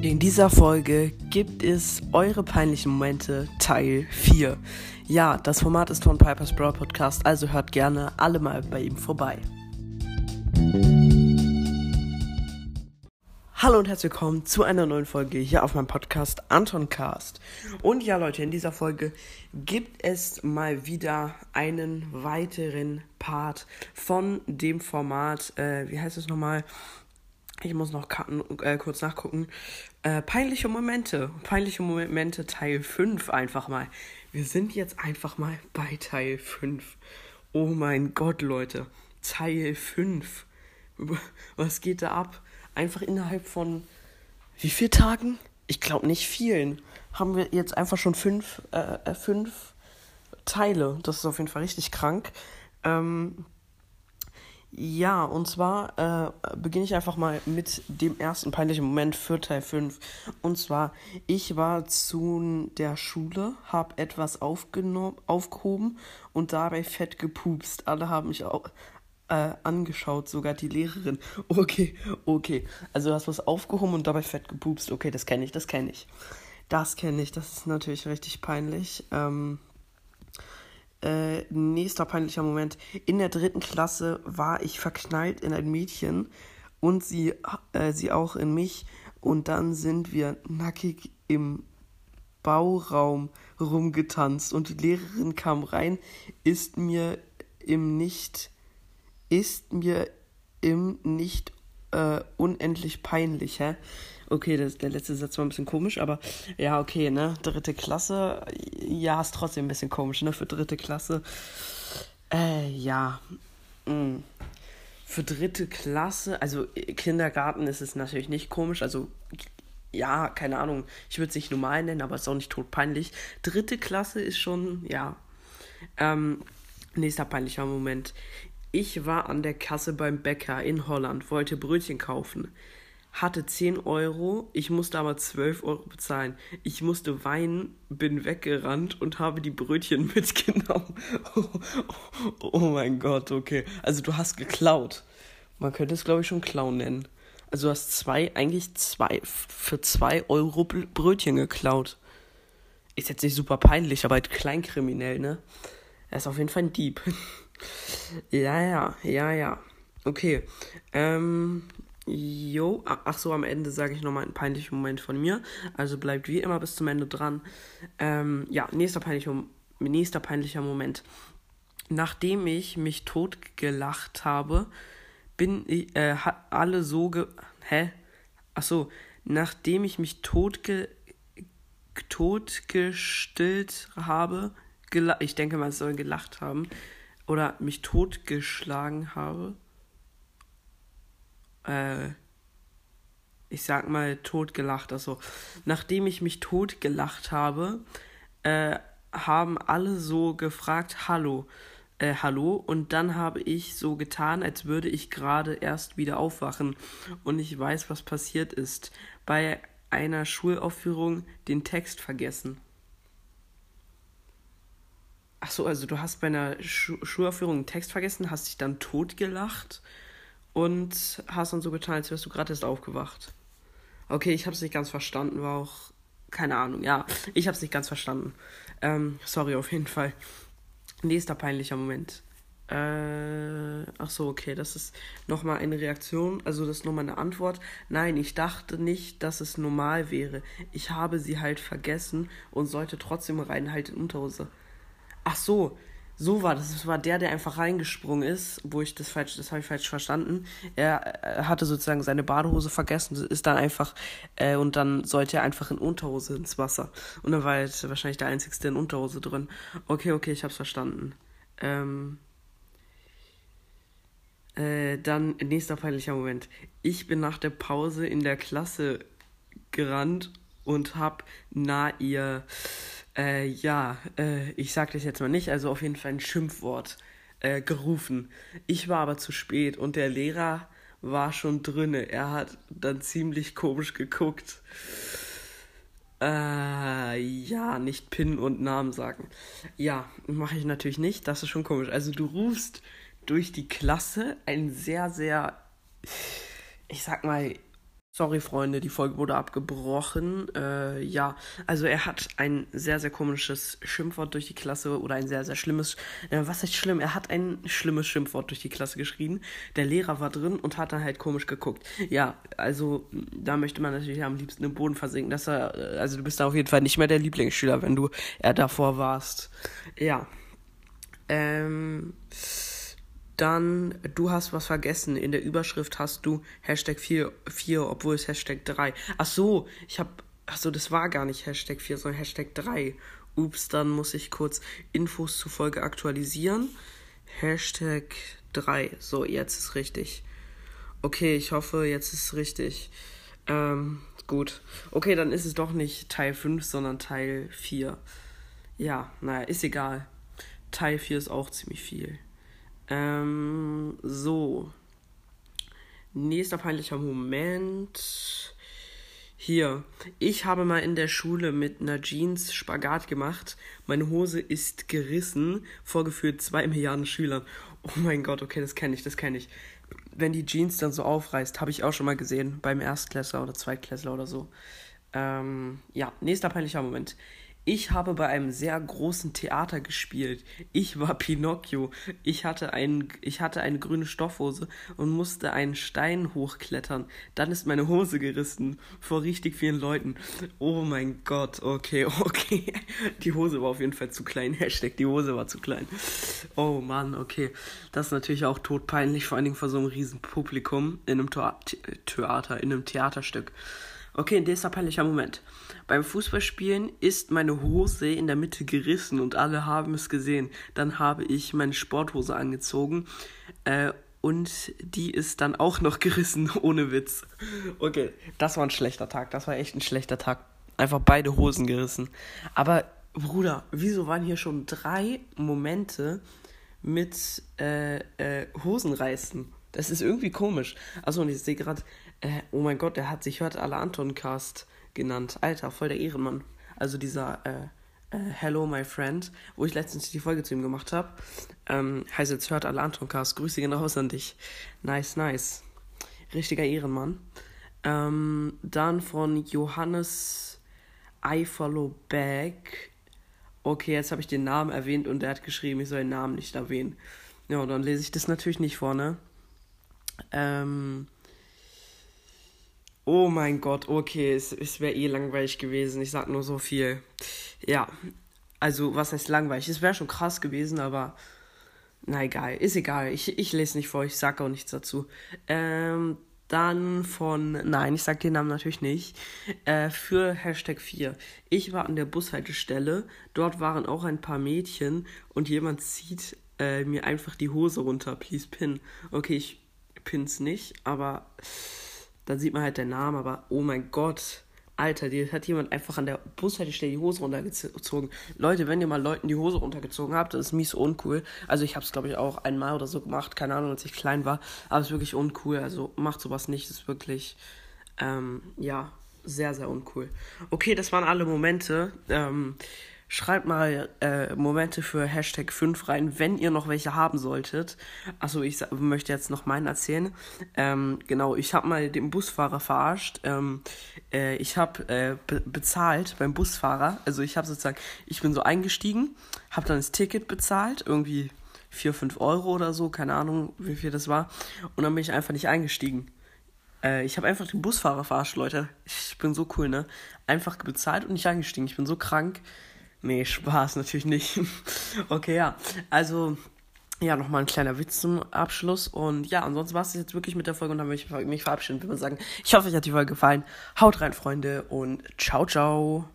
In dieser Folge gibt es eure peinlichen Momente Teil 4. Ja, das Format ist von Piper's Brawl Podcast, also hört gerne alle mal bei ihm vorbei. Hallo und herzlich willkommen zu einer neuen Folge hier auf meinem Podcast Anton Cast. Und ja, Leute, in dieser Folge gibt es mal wieder einen weiteren Part von dem Format, äh, wie heißt es nochmal? Ich muss noch Karten, äh, kurz nachgucken. Äh, peinliche Momente. Peinliche Momente Teil 5 einfach mal. Wir sind jetzt einfach mal bei Teil 5. Oh mein Gott, Leute. Teil 5. Was geht da ab? einfach innerhalb von wie vielen Tagen? Ich glaube nicht vielen. Haben wir jetzt einfach schon fünf, äh, äh, fünf Teile. Das ist auf jeden Fall richtig krank. Ähm, ja, und zwar äh, beginne ich einfach mal mit dem ersten peinlichen Moment für Teil 5. Und zwar, ich war zu der Schule, habe etwas aufgenommen, aufgehoben und dabei fett gepupst. Alle haben mich auch, äh, angeschaut, sogar die Lehrerin. Okay, okay. Also du hast was aufgehoben und dabei fett gepupst. Okay, das kenne ich, das kenne ich. Das kenne ich, das ist natürlich richtig peinlich. Ähm, äh, nächster peinlicher Moment. In der dritten Klasse war ich verknallt in ein Mädchen und sie, äh, sie auch in mich. Und dann sind wir nackig im Bauraum rumgetanzt und die Lehrerin kam rein, ist mir im Nicht ist mir im nicht äh, unendlich peinlich, hä? Okay, das, der letzte Satz war ein bisschen komisch, aber ja, okay, ne? Dritte Klasse, ja, ist trotzdem ein bisschen komisch, ne? Für dritte Klasse. Äh, ja. Mh. Mm. Für dritte Klasse, also Kindergarten ist es natürlich nicht komisch, also ja, keine Ahnung, ich würde es nicht normal nennen, aber es ist auch nicht todpeinlich. Dritte Klasse ist schon, ja. Ähm, nächster peinlicher Moment. Ich war an der Kasse beim Bäcker in Holland, wollte Brötchen kaufen. Hatte 10 Euro, ich musste aber 12 Euro bezahlen. Ich musste weinen, bin weggerannt und habe die Brötchen mitgenommen. Oh, oh, mein Gott, okay. Also du hast geklaut. Man könnte es, glaube ich, schon Clown nennen. Also du hast zwei, eigentlich zwei, für 2 Euro Brötchen geklaut. Ist jetzt nicht super peinlich, aber halt kleinkriminell, ne? Er ist auf jeden Fall ein Dieb. Ja, ja, ja, ja. Okay. Ähm, jo, ach so, am Ende sage ich nochmal einen peinlichen Moment von mir. Also bleibt wie immer bis zum Ende dran. Ähm, ja, nächster peinlicher, nächster peinlicher Moment. Nachdem ich mich totgelacht habe, bin ich, äh, alle so ge... Hä? Ach so, nachdem ich mich totge totgestillt habe, ich denke mal, es soll gelacht haben, oder mich totgeschlagen habe. Äh, ich sag mal totgelacht. Also, nachdem ich mich totgelacht habe, äh, haben alle so gefragt, hallo, äh, hallo. Und dann habe ich so getan, als würde ich gerade erst wieder aufwachen und ich weiß, was passiert ist. Bei einer Schulaufführung den Text vergessen. Ach so, also du hast bei einer Schu Schulaufführung einen Text vergessen, hast dich dann totgelacht und hast dann so getan, als wärst du gerade erst aufgewacht. Okay, ich hab's nicht ganz verstanden, war auch keine Ahnung, ja, ich hab's nicht ganz verstanden. Ähm, sorry auf jeden Fall. Nächster peinlicher Moment. Äh, ach so, okay, das ist nochmal eine Reaktion, also das ist nochmal eine Antwort. Nein, ich dachte nicht, dass es normal wäre. Ich habe sie halt vergessen und sollte trotzdem rein halt in Unterhose. Ach so, so war das. Das war der, der einfach reingesprungen ist, wo ich das falsch, das habe ich falsch verstanden. Er, er, hatte sozusagen seine Badehose vergessen, ist dann einfach, äh, und dann sollte er einfach in Unterhose ins Wasser. Und dann war er wahrscheinlich der Einzige in Unterhose drin. Okay, okay, ich hab's verstanden. Ähm. Äh, dann nächster peinlicher Moment. Ich bin nach der Pause in der Klasse gerannt und hab na ihr äh, ja, äh, ich sag das jetzt mal nicht, also auf jeden Fall ein Schimpfwort äh, gerufen. Ich war aber zu spät und der Lehrer war schon drinne. Er hat dann ziemlich komisch geguckt. Äh, ja, nicht Pin und Namen sagen. Ja, mache ich natürlich nicht. Das ist schon komisch. Also du rufst durch die Klasse ein sehr, sehr, ich sag mal, Sorry, Freunde, die Folge wurde abgebrochen. Äh, ja, also er hat ein sehr, sehr komisches Schimpfwort durch die Klasse oder ein sehr, sehr schlimmes. Äh, was heißt schlimm? Er hat ein schlimmes Schimpfwort durch die Klasse geschrien. Der Lehrer war drin und hat dann halt komisch geguckt. Ja, also da möchte man natürlich am liebsten im Boden versinken. Dass er, äh, also du bist da auf jeden Fall nicht mehr der Lieblingsschüler, wenn du er davor warst. Ja. Ähm. Dann, du hast was vergessen. In der Überschrift hast du Hashtag 4, 4 obwohl es Hashtag 3. Ach so, ich hab. Ach so, das war gar nicht Hashtag 4, sondern Hashtag 3. Ups, dann muss ich kurz Infos zur Folge aktualisieren. Hashtag 3. So, jetzt ist richtig. Okay, ich hoffe, jetzt ist richtig. Ähm, gut. Okay, dann ist es doch nicht Teil 5, sondern Teil 4. Ja, naja, ist egal. Teil 4 ist auch ziemlich viel. Ähm, so. Nächster peinlicher Moment. Hier. Ich habe mal in der Schule mit einer Jeans Spagat gemacht. Meine Hose ist gerissen. Vorgeführt zwei Milliarden Schülern. Oh mein Gott, okay, das kenne ich, das kenne ich. Wenn die Jeans dann so aufreißt, habe ich auch schon mal gesehen. Beim Erstklässler oder Zweitklässler oder so. Ähm, ja, nächster peinlicher Moment. Ich habe bei einem sehr großen Theater gespielt. Ich war Pinocchio. Ich hatte, ein, ich hatte eine grüne Stoffhose und musste einen Stein hochklettern. Dann ist meine Hose gerissen vor richtig vielen Leuten. Oh mein Gott, okay, okay. Die Hose war auf jeden Fall zu klein. Hashtag, die Hose war zu klein. Oh Mann, okay. Das ist natürlich auch todpeinlich, vor allen Dingen vor so einem riesen Publikum in einem Theater, in einem Theaterstück. Okay, nächster peinlicher Moment. Beim Fußballspielen ist meine Hose in der Mitte gerissen und alle haben es gesehen. Dann habe ich meine Sporthose angezogen äh, und die ist dann auch noch gerissen, ohne Witz. Okay, das war ein schlechter Tag. Das war echt ein schlechter Tag. Einfach beide Hosen gerissen. Aber Bruder, wieso waren hier schon drei Momente mit äh, äh, Hosenreißen? Das ist irgendwie komisch. Achso, und ich sehe gerade, äh, oh mein Gott, der hat sich Hört alle Anton Cast genannt. Alter, voll der Ehrenmann. Also dieser äh, äh, Hello My Friend, wo ich letztens die Folge zu ihm gemacht habe. Ähm, heißt jetzt Hört alle Anton Cast. Grüße gehen raus an dich. Nice, nice. Richtiger Ehrenmann. Ähm, dann von Johannes I Follow Back. Okay, jetzt habe ich den Namen erwähnt und er hat geschrieben, ich soll den Namen nicht erwähnen. Ja, dann lese ich das natürlich nicht vor, ne? Ähm, Oh mein Gott, okay, es, es wäre eh langweilig gewesen. Ich sag nur so viel. Ja, also was heißt langweilig? Es wäre schon krass gewesen, aber na egal, ist egal. Ich, ich lese nicht vor, ich sag auch nichts dazu. Ähm, dann von, nein, ich sag den Namen natürlich nicht, äh, für Hashtag 4. Ich war an der Bushaltestelle, dort waren auch ein paar Mädchen und jemand zieht äh, mir einfach die Hose runter, please pin. Okay, ich pin's nicht, aber dann sieht man halt den Namen, aber oh mein Gott, Alter, die hat jemand einfach an der Bushaltestelle die Hose runtergezogen. Leute, wenn ihr mal Leuten die Hose runtergezogen habt, das ist mies uncool. Also ich habe es, glaube ich, auch einmal oder so gemacht, keine Ahnung, als ich klein war, aber es ist wirklich uncool. Also macht sowas nicht, das ist wirklich, ähm, ja, sehr, sehr uncool. Okay, das waren alle Momente. Ähm, Schreibt mal äh, Momente für Hashtag 5 rein, wenn ihr noch welche haben solltet. Achso, ich möchte jetzt noch meinen erzählen. Ähm, genau, ich habe mal den Busfahrer verarscht. Ähm, äh, ich habe äh, be bezahlt beim Busfahrer. Also ich habe sozusagen, ich bin so eingestiegen, habe dann das Ticket bezahlt, irgendwie 4, 5 Euro oder so, keine Ahnung, wie viel das war. Und dann bin ich einfach nicht eingestiegen. Äh, ich habe einfach den Busfahrer verarscht, Leute. Ich bin so cool, ne? Einfach bezahlt und nicht eingestiegen. Ich bin so krank. Nee, Spaß natürlich nicht. okay, ja. Also, ja, nochmal ein kleiner Witz zum Abschluss. Und ja, ansonsten war es jetzt wirklich mit der Folge und dann möchte ich mich verabschieden. Ich würde sagen, ich hoffe, euch hat die Folge gefallen. Haut rein, Freunde, und ciao, ciao.